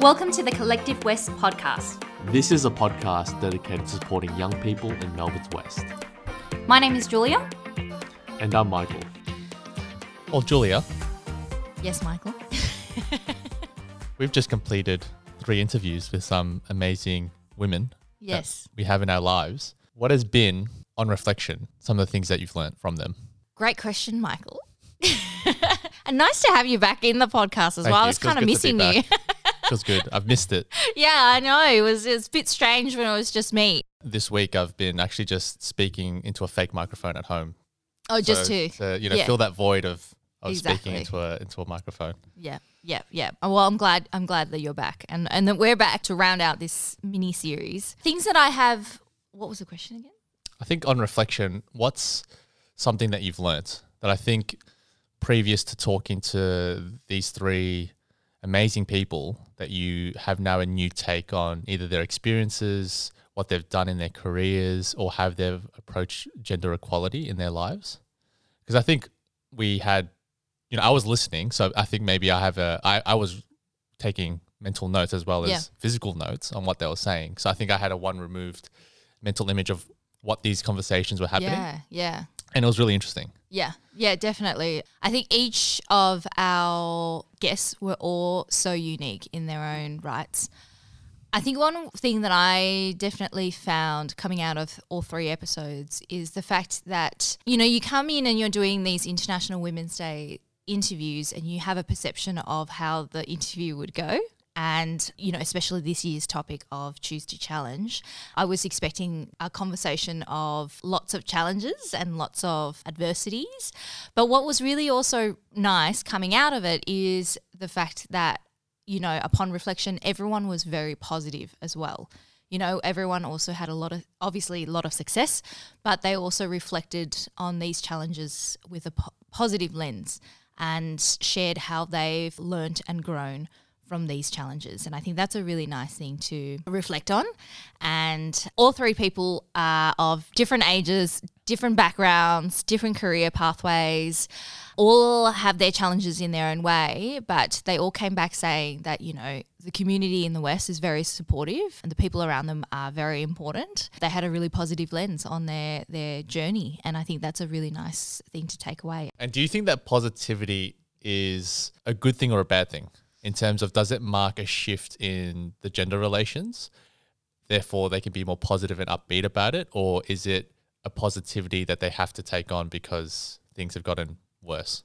Welcome to the Collective West podcast. This is a podcast dedicated to supporting young people in Melbourne's West. My name is Julia. And I'm Michael. Well, Julia, Yes, Michael. we've just completed three interviews with some amazing women that Yes. we have in our lives. What has been, on reflection, some of the things that you've learned from them? Great question, Michael. and nice to have you back in the podcast as Thank well. I was kind of good to be missing you. Feels good. I've missed it. yeah, I know. It was, it was a bit strange when it was just me. This week, I've been actually just speaking into a fake microphone at home. Oh, just to. to, you know, yeah. fill that void of, of Exactly. speaking into a into a microphone. Yeah, yeah, yeah. Oh, Well, I'm glad. I'm glad that you're back, and and that we're back to round out this mini series. Things that I have. What was the question again? I think on reflection, what's something that you've learnt that I think previous to talking to these three amazing people that you have now a new take on either their experiences, what they've done in their careers, or how they've approached gender equality in their lives? Because I think we had, you know, I was listening, so I think maybe I have a, I, I was taking mental notes as well as Yeah. physical notes on what they were saying. So I think I had a one removed mental image of what these conversations were happening, Yeah, yeah. and it was really interesting. Yeah, yeah, definitely. I think each of our guests were all so unique in their own rights. I think one thing that I definitely found coming out of all three episodes is the fact that, you know, you come in and you're doing these International Women's Day interviews and you have a perception of how the interview would go. And, you know, especially this year's topic of Choose to Challenge, I was expecting a conversation of lots of challenges and lots of adversities. But what was really also nice coming out of it is the fact that you know, upon reflection, everyone was very positive as well. You know, everyone also had a lot of, obviously, a lot of success, but they also reflected on these challenges with a po- positive lens and shared how they've learnt and grown from these challenges. And I think that's a really nice thing to reflect on. And all three people are of different ages, different backgrounds, different career pathways, all have their challenges in their own way, but they all came back saying that, you know, the community in the West is very supportive and the people around them are very important. They had a really positive lens on their, their journey. And I think that's a really nice thing to take away. And do you think that positivity is a good thing or a bad thing in terms of does it mark a shift in the gender relations? Therefore, they can be more positive and upbeat about it, or is it a positivity that they have to take on because things have gotten worse?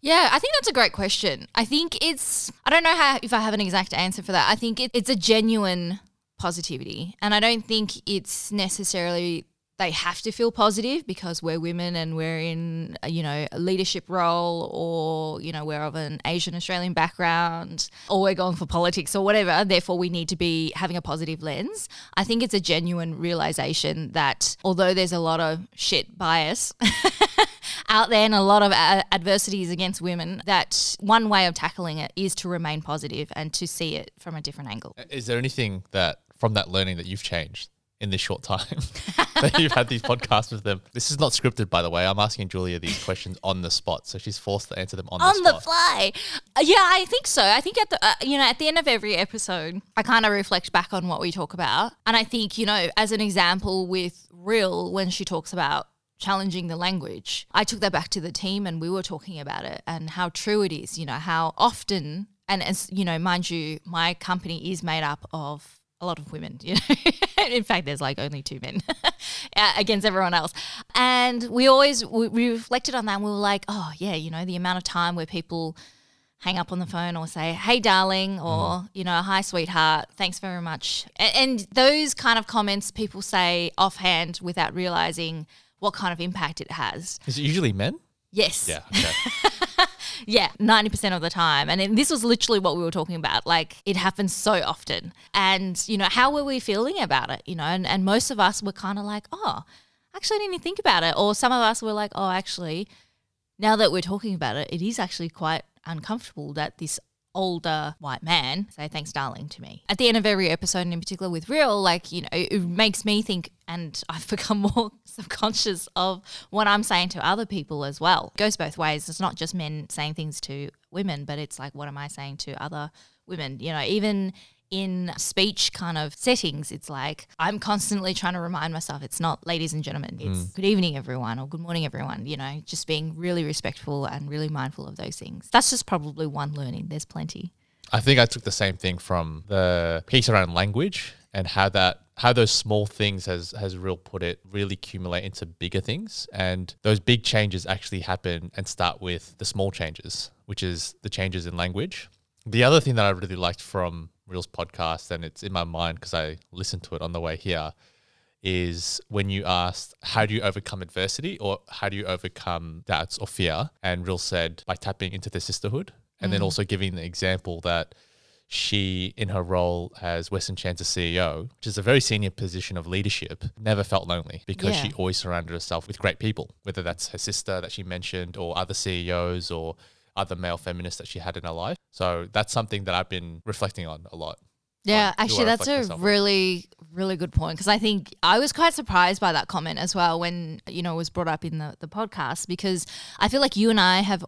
Yeah, I think that's a great question. I think it's, I don't know how, if I have an exact answer for that. I think it, it's a genuine positivity. And I don't think it's necessarily they have to feel positive because we're women and we're in, a, you know, a leadership role or, you know, we're of an Asian Australian background or we're going for politics or whatever. Therefore, we need to be having a positive lens. I think it's a genuine realization that although there's a lot of shit bias, out there and a lot of uh, adversities against women that one way of tackling it is to remain positive and to see it from a different angle. Is there anything that from that learning that you've changed in this short time that you've had these podcasts with them? This is not scripted, by the way. I'm asking Julia these questions on the spot, so she's forced to answer them on, on the the fly. Uh, yeah, I think so. I think at the uh, you know at the end of every episode, I kind of reflect back on what we talk about, and I think you know as an example with Rhyll when she talks about challenging the language, I took that back to the team and we were talking about it and how true it is. You know how often and as you know, mind you, my company is made up of a lot of women. You know, in fact, there's like only two men against everyone else. And we always we, we reflected on that. and We were like, oh yeah, you know, the amount of time where people hang up on the phone or say, "Hey, darling," or mm-hmm. you know, "Hi, sweetheart, thanks very much." And, and those kind of comments people say offhand without realizing what kind of impact it has. Is it usually men? Yes. Yeah. Okay. Yeah, 90% of the time. And then this was literally what we were talking about. Like, it happens so often. And, you know, how were we feeling about it? You know, and, and most of us were kind of like, oh, actually, I didn't even think about it. Or some of us were like, oh, actually, now that we're talking about it, it is actually quite uncomfortable that this older white man say thanks darling to me. At the end of every episode and in particular with Rhyll, like, you know, it, makes me think and I've become more subconscious of what I'm saying to other people as well. It goes both ways. It's not just men saying things to women, but it's like what am I saying to other women? You know, even in speech kind of settings, it's like I'm constantly trying to remind myself it's not ladies and gentlemen, it's mm. good evening, everyone, or good morning, everyone. You know, just being really respectful and really mindful of those things. That's just probably one learning. There's plenty. I think I took the same thing from the piece around language and how that how those small things has has Rhyll put it really accumulate into bigger things and those big changes actually happen and start with the small changes which is the changes in language the other thing that i really liked from Rhyll's podcast and it's in my mind because i listened to it on the way here is when you asked how do you overcome adversity or how do you overcome doubts or fear and Rhyll said by tapping into the sisterhood and then mm. also giving the example that she, in her role as Western Chance's CEO, which is a very senior position of leadership, never felt lonely because Yeah. she always surrounded herself with great people, whether that's her sister that she mentioned or other CEOs or other male feminists that she had in her life. So that's something that I've been reflecting on a lot. Yeah, I actually, that's a really, really good point because I think I was quite surprised by that comment as well when you know it was brought up in the the podcast because I feel like you and I have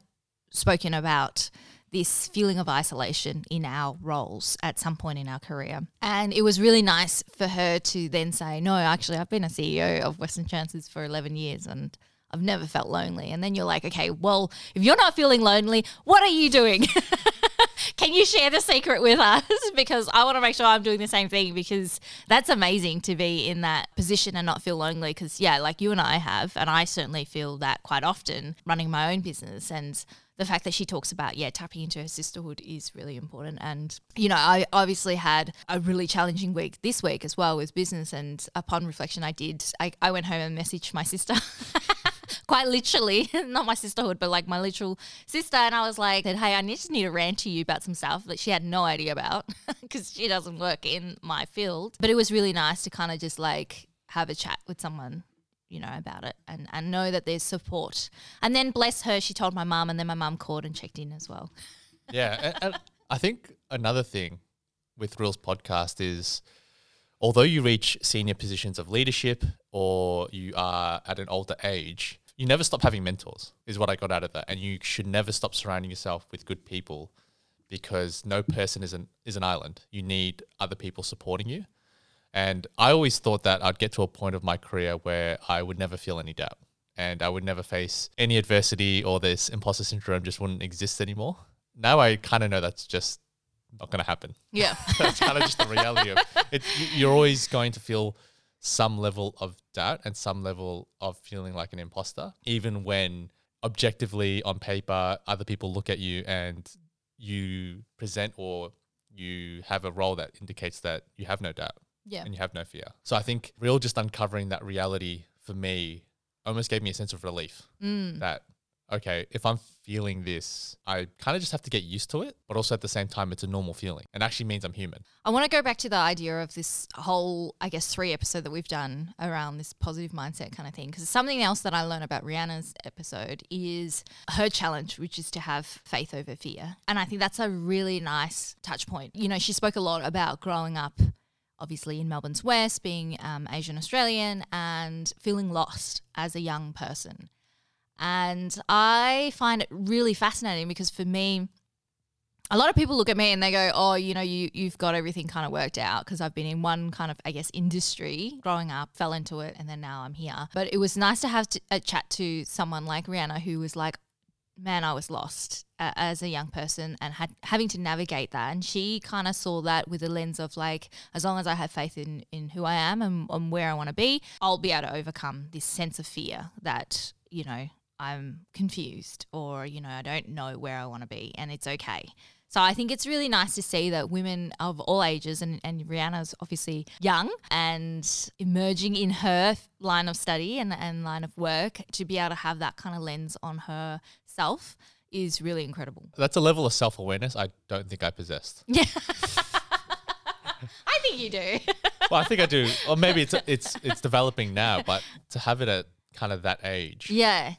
spoken about this feeling of isolation in our roles at some point in our career, and it was really nice for her to then say, "No, actually, I've been a CEO of Western Chances for eleven years and." I've never felt lonely. And then you're like, okay, well, if you're not feeling lonely, what are you doing? Can you share the secret with us? because I want to make sure I'm doing the same thing because that's amazing to be in that position and not feel lonely. Because, yeah, like you and I have, and I certainly feel that quite often running my own business. And the fact that she talks about, yeah, tapping into her sisterhood is really important. And, you know, I obviously had a really challenging week this week as well with business. And upon reflection, I did, I, I went home and messaged my sister. quite literally, not my sisterhood, but like my literal sister. And I was like, hey, I just need to rant to you about some stuff that she had no idea about because she doesn't work in my field. But it was really nice to kind of just like have a chat with someone. You know about it and, and know that there's support. And then bless her, she told my mum, and then my mum called and checked in as well. Yeah. and, and I think another thing with Rhyll's podcast is although you reach senior positions of leadership or you are at an older age, you never stop having mentors, is what I got out of that. And you should never stop surrounding yourself with good people because no person is an, is an island. You need other people supporting you. And I always thought that I'd get to a point of my career where I would never feel any doubt and I would never face any adversity or this imposter syndrome just wouldn't exist anymore. Now I kind of know that's just not going to happen. Yeah. That's kind of just the reality of it. you- You're always going to feel some level of doubt and some level of feeling like an imposter, even when objectively on paper, other people look at you and you present or you have a role that indicates that you have no doubt Yeah. and you have no fear. So I think Rhyll just uncovering that reality for me almost gave me a sense of relief mm. that okay, if I'm feeling this, I kind of just have to get used to it, but also at the same time it's a normal feeling and actually means I'm human. I want to go back to the idea of this whole, I guess, three episode that we've done around this positive mindset kind of thing. Because something else that I learned about Reana's episode is her challenge, which is to have faith over fear. And I think that's a really nice touch point. You know, she spoke a lot about growing up. Obviously, in Melbourne's West, being um, Asian Australian and feeling lost as a young person. And I find it really fascinating because for me, a lot of people look at me and they go, "Oh, you know, you you've got everything kind of worked out because I've been in one kind of, I guess, industry growing up, fell into it, and then now I'm here." But it was nice to have to, a chat to someone like Reana who was like, "Man, I was lost uh, as a young person and had having to navigate that." And she kind of saw that with a lens of like, as long as I have faith in in who I am and, and where I want to be, I'll be able to overcome this sense of fear that you know I'm confused or you know I don't know where I want to be, and it's okay. So I think it's really nice to see that women of all ages, and, and Reana's obviously young and emerging in her line of study and, and line of work, to be able to have that kind of lens on herself is really incredible. That's a level of self awareness I don't think I possessed. Yeah. I think you do. well, I think I do, or maybe it's it's it's developing now, but to have it at kind of that age yeah.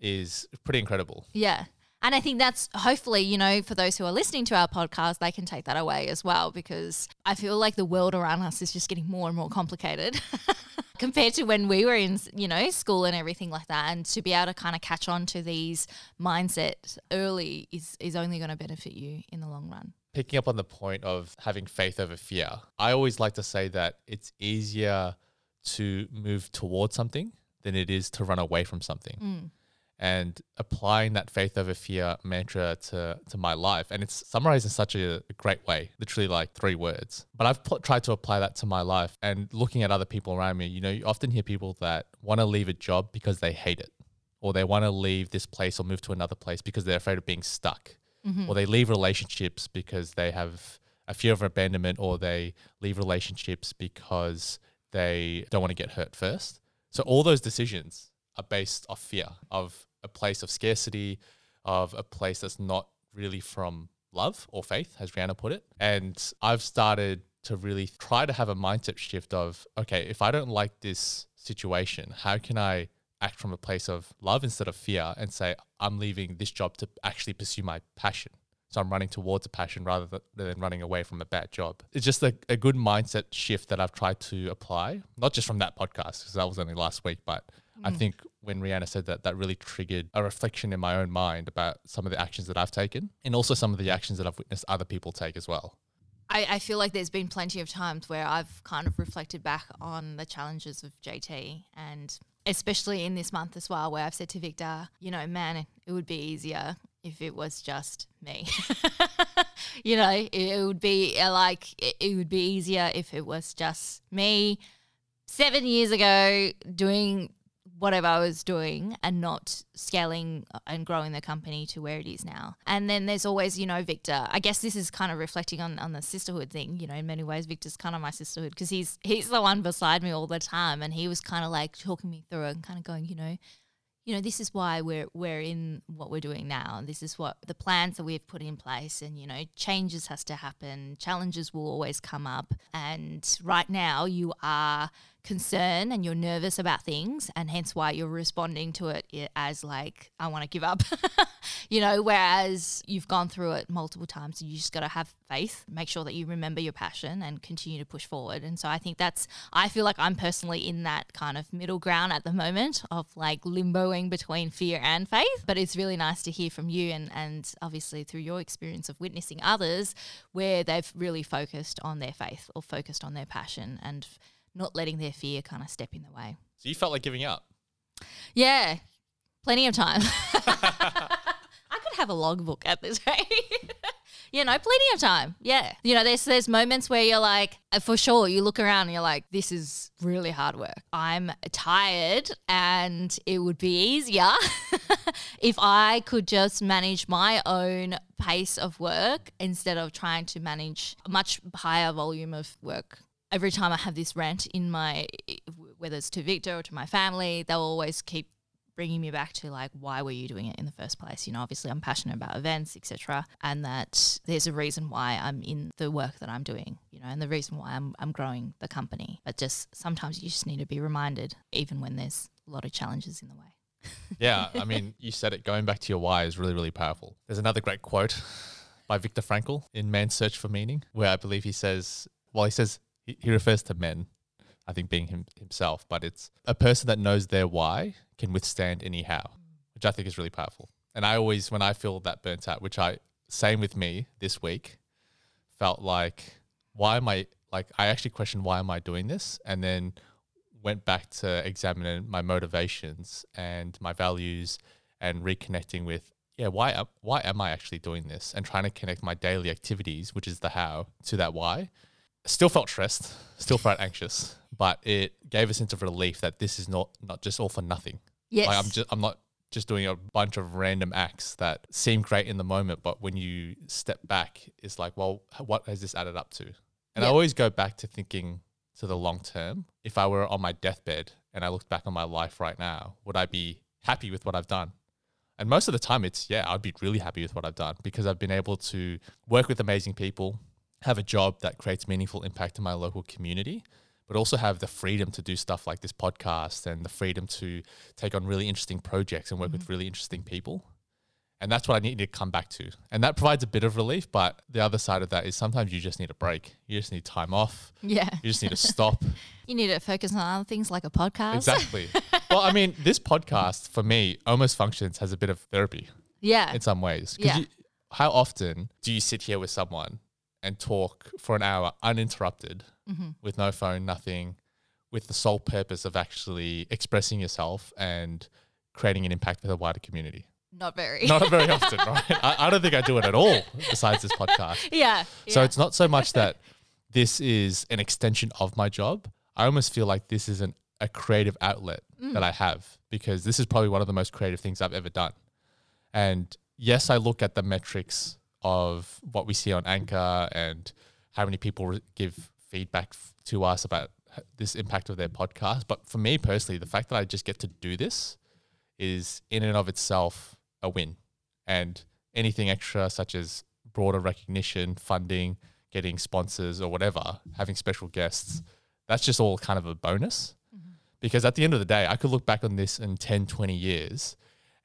Is pretty incredible. Yeah. And I think that's hopefully, you know, for those who are listening to our podcast, they can take that away as well because I feel like the world around us is just getting more and more complicated compared to when we were in, you know, school and everything like that. And to be able to kind of catch on to these mindsets early is, is only going to benefit you in the long run. Picking up on the point of having faith over fear, I always like to say that it's easier to move towards something than it is to run away from something mm. And applying that faith over fear mantra to, to my life. And it's summarized in such a, great way, literally like three words. But I've pl- tried to apply that to my life and looking at other people around me. You know, you often hear people that want to leave a job because they hate it, or they want to leave this place or move to another place because they're afraid of being stuck, mm-hmm. or they leave relationships because they have a fear of abandonment, or they leave relationships because they don't want to get hurt first. So all those decisions are based off fear of a place of scarcity, of a place that's not really from love or faith, as Reana put it. And I've started to really try to have a mindset shift of, okay, if I don't like this situation, how can I act from a place of love instead of fear and say, I'm leaving this job to actually pursue my passion? So I'm running towards a passion rather than running away from a bad job. It's just a, a good mindset shift that I've tried to apply, not just from that podcast, because that was only last week, but I think when Reana said that, that really triggered a reflection in my own mind about some of the actions that I've taken and also some of the actions that I've witnessed other people take as well. I, I feel like there's been plenty of times where I've kind of reflected back on the challenges of JT and especially in this month as well, where I've said to Victor, you know, man, it would be easier if it was just me. you know, it, it would be uh, like, it, it would be easier if it was just me seven years ago doing whatever I was doing and not scaling uh, and growing the company to where it is now. And then there's always, you know, Victor. I guess this is kind of reflecting on, on the sisterhood thing, you know, in many ways Victor's kind of my sisterhood because he's he's the one beside me all the time and he was kind of like talking me through and kind of going, you know, you know, this is why we're we're in what we're doing now. This is what the plans that we've put in place. And you know, changes has to happen. Challenges will always come up. And right now, you are concerned and you're nervous about things, and hence why you're responding to it as like, I want to give up. you know, whereas you've gone through it multiple times, you just got to have faith. Make sure that you remember your passion and continue to push forward. And so I think that's. I feel like I'm personally in that kind of middle ground at the moment of like limboing between fear and faith. But it's really nice to hear from you and, and obviously through your experience of witnessing others where they've really focused on their faith or focused on their passion and not letting their fear kind of step in the way. So you felt like giving up. Yeah, plenty of time. I could have a logbook at this rate. you know, plenty of time. Yeah. You know, there's there's moments where you're like, uh, for sure, you look around and you're like, this is really hard work. I'm tired and it would be easier if I could just manage my own pace of work instead of trying to manage a much higher volume of work every time I have this rant in my, whether it's to Victor or to my family, they'll always keep bringing me back to like, why were you doing it in the first place? You know, obviously I'm passionate about events, etc., and that there's a reason why I'm in the work that I'm doing. You know, and the reason why I'm I'm growing the company. But just sometimes you just need to be reminded, even when there's a lot of challenges in the way. Yeah, I mean, you said it. Going back to your why is really, really powerful. There's another great quote by Viktor Frankl in Man's Search for Meaning, where I believe he says, well, he says, he, refers to men, I think being him, himself, but it's a person that knows their why can withstand any how, which I think is really powerful. And I always, when I feel that burnt out, which I, same with me this week, felt like, why am I, like, I actually questioned, why am I doing this? And then went back to examining my motivations and my values and reconnecting with yeah why why am I actually doing this and trying to connect my daily activities which is the how to that why still felt stressed still felt anxious but it gave a sense of relief that this is not not just all for nothing Yes. like I'm just I'm not just doing a bunch of random acts that seem great in the moment but when you step back it's like well what has this added up to and I always go back to thinking to the long term. If I were on my deathbed and I looked back on my life right now, would I be happy with what I've done? And most of the time, it's yeah, I'd be really happy with what I've done because I've been able to work with amazing people, have a job that creates meaningful impact in my local community, but also have the freedom to do stuff like this podcast and the freedom to take on really interesting projects and work with mm-hmm. really interesting people. And that's what I need to come back to. And that provides a bit of relief. But the other side of that is sometimes you just need a break. You just need time off. Yeah. You just need to stop. You need to focus on other things like a podcast. exactly. well, I mean, this podcast for me almost functions as a bit of therapy Yeah. in some ways. Yeah. you- how often do you sit here with someone and talk for an hour uninterrupted Mm-hmm. with no phone, nothing, with the sole purpose of actually expressing yourself and creating an impact for the wider community? Not very. Not very often, right? I, I don't think I do it at all besides this podcast. yeah. So yeah. it's not so much that this is an extension of my job. I almost feel like this is an, a creative outlet Mm. that I have because this is probably one of the most creative things I've ever done. And yes, I look at the metrics of what we see on Anchor and how many people give feedback to us about this impact of their podcast. But for me personally, the fact that I just get to do this is in and of itself a win. And anything extra, such as broader recognition, funding, getting sponsors or whatever, having special guests, that's just all kind of a bonus. Mm-hmm. Because at the end of the day, I could look back on this in 10, 20 years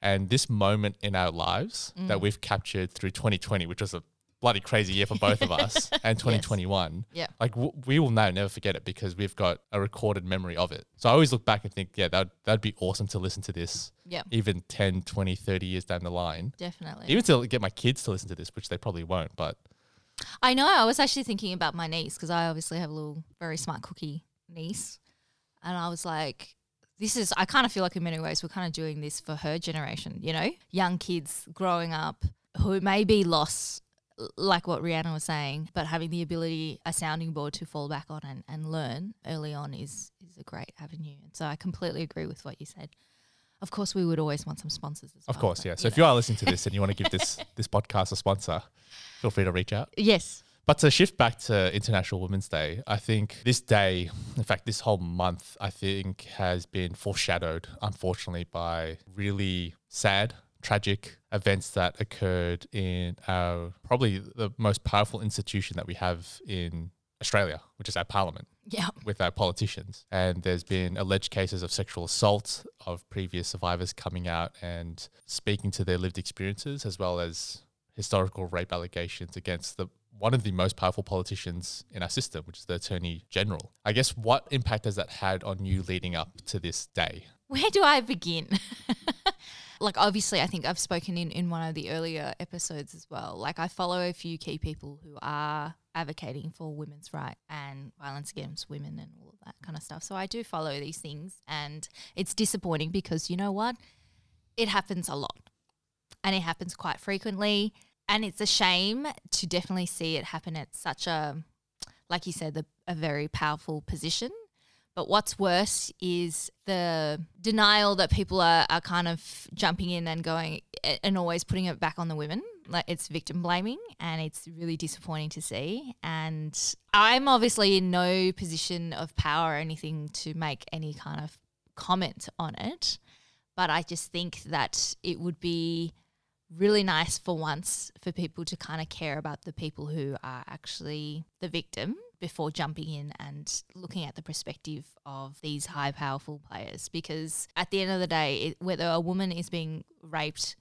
and this moment in our lives that mm. we've captured through 2020, which was a bloody crazy year for both of us, and 2021, Yeah. like w- we will now never forget it because we've got a recorded memory of it. So I always look back and think, yeah, that that'd be awesome to listen to this Yeah. even 10, 20, 30 years down the line. Definitely. Even to get my kids to listen to this, which they probably won't, but I know. I was actually thinking about my niece because I obviously have a little very smart cookie niece. And I was like, this is, I kind of feel like in many ways we're kind of doing this for her generation, you know, young kids growing up who may be lost, like what Reana was saying, but having the ability, a sounding board to fall back on and, and learn early on is, is a great avenue. And so I completely agree with what you said. Of course, we would always want some sponsors as well. of course, but, yeah. So if you are listening to this and you want to give this this podcast a sponsor, feel free to reach out. Yes. But to shift back to International Women's Day, I think this day, in fact, this whole month, I think has been foreshadowed, unfortunately, by really sad, tragic events that occurred in our probably the most powerful institution that we have in Australia, which is our parliament Yeah. with our politicians. And there's been alleged cases of sexual assault of previous survivors coming out and speaking to their lived experiences, as well as historical rape allegations against the one of the most powerful politicians in our system, which is the Attorney General. I guess what impact has that had on you leading up to this day? where do I begin? like, obviously, I think I've spoken in, in one of the earlier episodes as well. Like, I follow a few key people who are advocating for women's rights and violence against women and all of that kind of stuff. So I do follow these things, and it's disappointing because you know what? It happens a lot, and it happens quite frequently. And it's a shame to definitely see it happen at such a, like you said, the, a very powerful position. But what's worse is the denial that people are, are kind of jumping in and going and always putting it back on the women. Like it's victim blaming and it's really disappointing to see. And I'm obviously in no position of power or anything to make any kind of comment on it. But I just think that it would be really nice for once for people to kind of care about the people who are actually the victim before jumping in and looking at the perspective of these high powerful players. Because at the end of the day it, whether a woman is being raped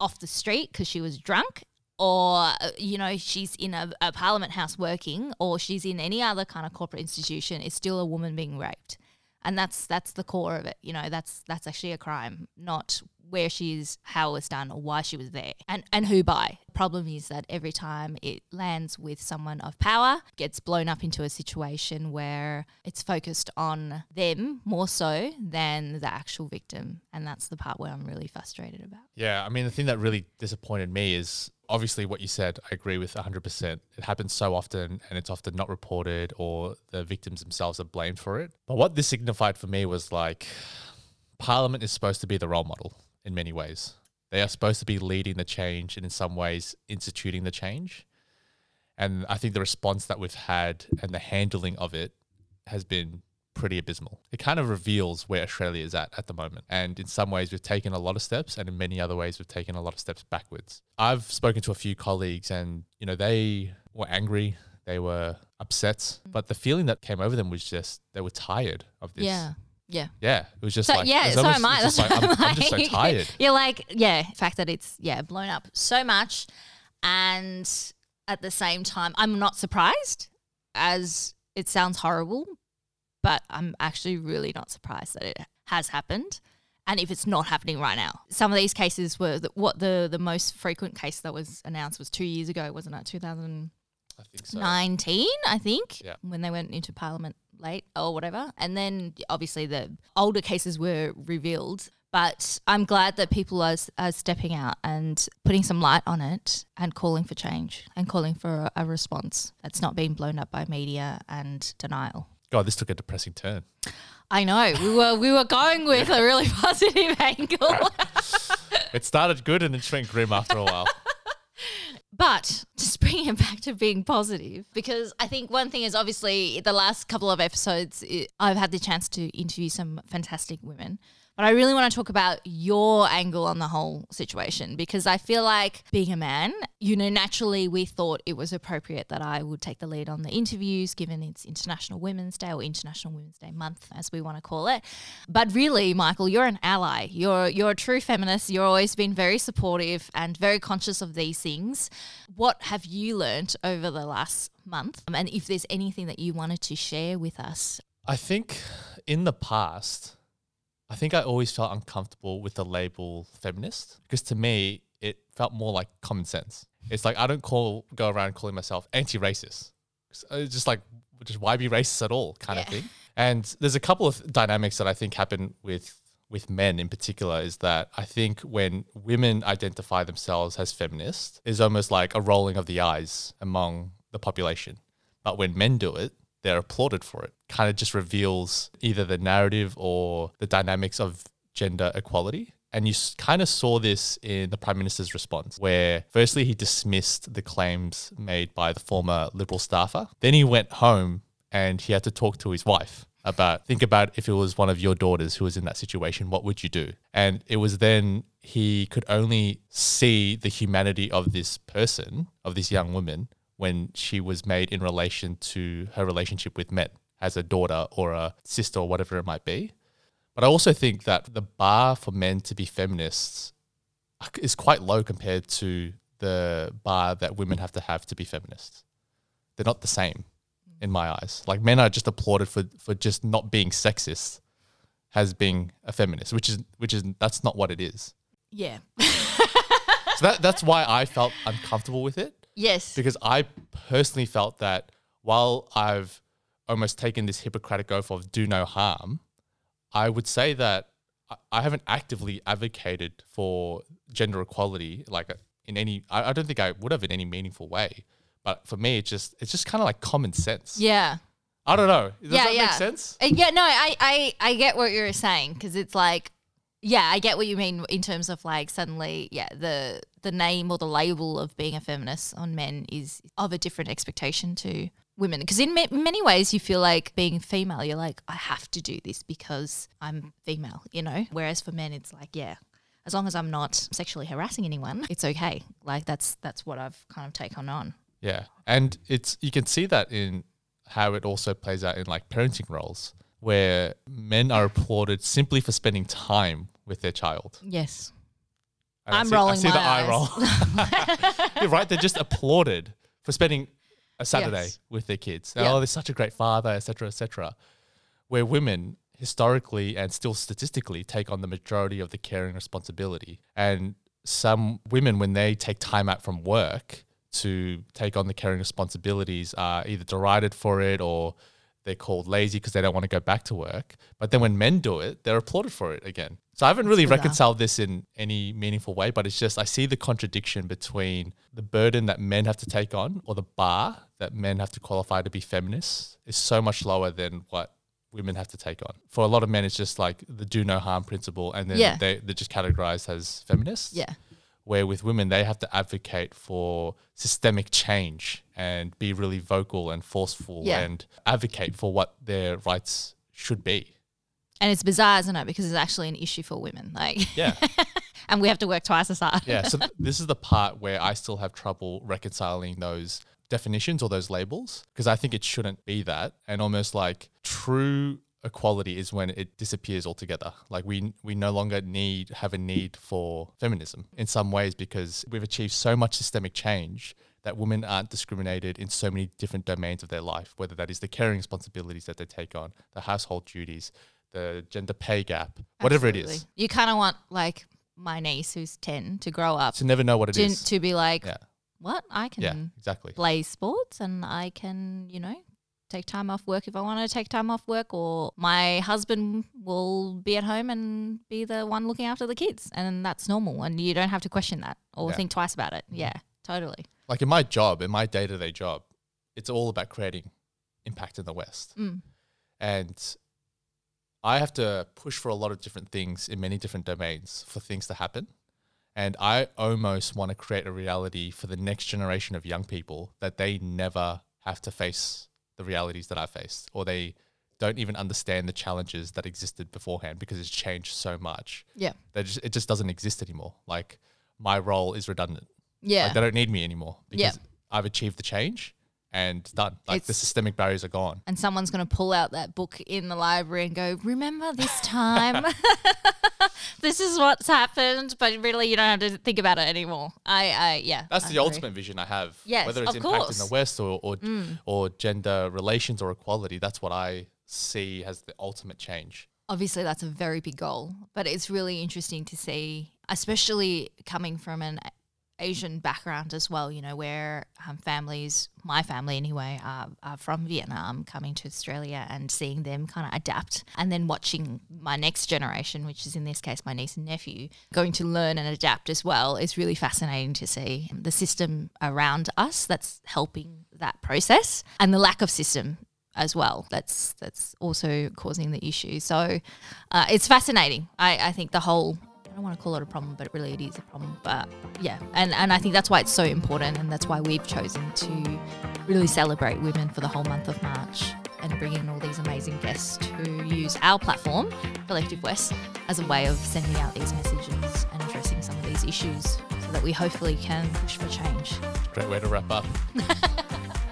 off the street because she was drunk or uh, you know she's in a, a parliament house working or she's in any other kind of corporate institution it's still a woman being raped. And that's that's the core of it you know that's that's actually a crime not where she is how it was done or why she was there and and who by problem is that every time it lands with someone of power gets blown up into a situation where it's focused on them more so than the actual victim and that's the part where i'm really frustrated about Yeah, I mean, the thing that really disappointed me is obviously what you said. I agree with 100%. It happens so often and it's often not reported or the victims themselves are blamed for it. But what this signified for me was like Parliament is supposed to be the role model in many ways. They are supposed to be leading the change and in some ways instituting the change. And I think the response that we've had and the handling of it has been pretty abysmal. It kind of reveals where Australia is at at the moment. And in some ways, we've taken a lot of steps, and in many other ways, we've taken a lot of steps backwards. I've spoken to a few colleagues, and you know, they were angry, they were upset, mm. but the feeling that came over them was just they were tired of this. Yeah. Yeah. Yeah, it was just So like yeah, so almost- am I. That's just like, I'm, I'm, I'm just so tired. You're like, yeah, the fact that it's yeah blown up so much, and at the same time, I'm not surprised. As it sounds horrible, but I'm actually really not surprised that it has happened. And if it's not happening right now, some of these cases were the, what the the most frequent case that was announced was two years ago, wasn't it? 2019, I think so. I think, Yeah. when they went into Parliament late or whatever. And then obviously the older cases were revealed. But I'm glad that people are, are stepping out and putting some light on it and calling for change and calling for a, a response that's not being blown up by media and denial. God, this took a depressing turn. I know we were we were going with a really positive angle, It started good and it went grim after a while. But just bringing it back to being positive, because I think one thing is obviously the last couple of episodes, I've had the chance to interview some fantastic women. But I really want to talk about your angle on the whole situation because I feel like being a man, you know, naturally we thought it was appropriate that I would take the lead on the interviews given it's International Women's Day or International Women's Day month as we want to call it. But really, Michael, you're an ally. You're you're a true feminist. You're always been very supportive and very conscious of these things. What have you learnt over the last month? And if there's anything that you wanted to share with us. I think in the past, I think I always felt uncomfortable with the label feminist because to me, it felt more like common sense. It's like I don't call go around calling myself anti-racist. It's uh, just like just why be racist at all kind of thing. And there's a couple of dynamics that I think happen with with men in particular is that I think when women identify themselves as feminist is almost like a rolling of the eyes among the population. But when men do it, they're applauded for it. Kind of just reveals either the narrative or the dynamics of gender equality. And you kind of saw this in the Prime Minister's response, where firstly he dismissed the claims made by the former Liberal staffer. Then he went home and he had to talk to his wife about think about if it was one of your daughters who was in that situation, what would you do? And it was then he could only see the humanity of this person, of this young woman, when she was made in relation to her relationship with Met as a daughter or a sister or whatever it might be. But I also think that the bar for men to be feminists is quite low compared to the bar that women have to have to be feminists. They're not the same in my eyes. Like men are just applauded for for just not being sexist as being a feminist, which is which is that's not what it is. Yeah. So that that's why I felt uncomfortable with it yes. because I personally felt that while I've almost taken this Hippocratic oath of do no harm, I would say that I- haven't actively advocated for gender equality like uh, in any. I, I don't think I would have in any meaningful way. But for me, it's just it's just kind of like common sense. Yeah. I don't know. Does yeah, that yeah. make sense? Uh, Yeah, no, I, I, I get what you're saying because it's like, yeah, I get what you mean in terms of like suddenly, yeah, the the name or the label of being a feminist on men is of a different expectation to women because in ma- many ways you feel like being female, you're like, I have to do this because I'm female, you know. Whereas for men, it's like, yeah, as long as I'm not sexually harassing anyone, it's okay. Like that's that's what I've kind of taken on. Yeah. And it's you can see that in how it also plays out in like parenting roles where men are applauded simply for spending time with their child. Yes. I I'm see- I rolling see my the eye roll. You're right. They're just applauded for spending a Saturday Yes. with their kids. Yeah. Oh, they're such a great father, etc., etc. Where women historically and still statistically take on the majority of the caring responsibility, and some women, when they take time out from work to take on the caring responsibilities, are either derided for it or they're called lazy because they don't want to go back to work. But then when men do it, they're applauded for it again. So I haven't really reconciled this in any meaningful way, but it's just I see the contradiction between the burden that men have to take on or the bar that men have to qualify to be feminists is so much lower than what women have to take on. For a lot of men, it's just like the do no harm principle, and then Yeah. they, they're just categorized as feminists Yeah. Where with women they have to advocate for systemic change and be really vocal and forceful Yeah. and advocate for what their rights should be. And it's bizarre, isn't it? Because it's actually an issue for women. Like, Yeah. and we have to work twice as hard. yeah. So th- this is the part where I still have trouble reconciling those definitions or those labels because I think it shouldn't be that. And almost like true equality is when it disappears altogether. Like we we no longer need have a need for feminism in some ways because we've achieved so much systemic change that women aren't discriminated in so many different domains of their life, whether that is the caring responsibilities that they take on, the household duties, the gender pay gap, whatever it is. You kind of want like my niece who's 10 to grow up To never know what it to, is. to be like, Yeah. what? I can Yeah, exactly. play sports and I can, you know, take time off work if I want to take time off work, or my husband will be at home and be the one looking after the kids. And that's normal. And you don't have to question that or Yeah. think twice about it. Yeah, totally. Like in my job, in my day to day job, it's all about creating impact in the West. Mm. And I have to push for a lot of different things in many different domains for things to happen. And I almost want to create a reality for the next generation of young people that they never have to face the realities that I faced, or they don't even understand the challenges that existed beforehand because it's changed so much. Yeah. Just, it just doesn't exist anymore. Like my role is redundant. Yeah. Like they don't need me anymore Yeah. because I've achieved the change and done. Like the systemic barriers are gone. and someone's going to pull out that book in the library and go, Remember this time? this is what's happened, but really you don't have to think about it anymore. I, I yeah. That's I the agree. ultimate vision I have. Yes, whether it's of impact in. Mm. the West or or, or gender relations or equality, that's what I see as the ultimate change. Obviously, that's a very big goal, but it's really interesting to see, especially coming from an Asian background as well, you know, where um, families, my family anyway, are, are from Vietnam coming to Australia and seeing them kind of adapt. And then watching my next generation, which is in this case my niece and nephew, going to learn and adapt as well is really fascinating to see the system around us that's helping that process and the lack of system as well. That's that's also causing the issue. So uh, it's fascinating. I, I think the whole I don't want to call it a problem, but really it is a problem. But yeah, and and I think that's why it's so important, and that's why we've chosen to really celebrate women for the whole month of March and bring in all these amazing guests to use our platform, Collective West, as a way of sending out these messages and addressing some of these issues, so that we hopefully can push for change. Great way to wrap up.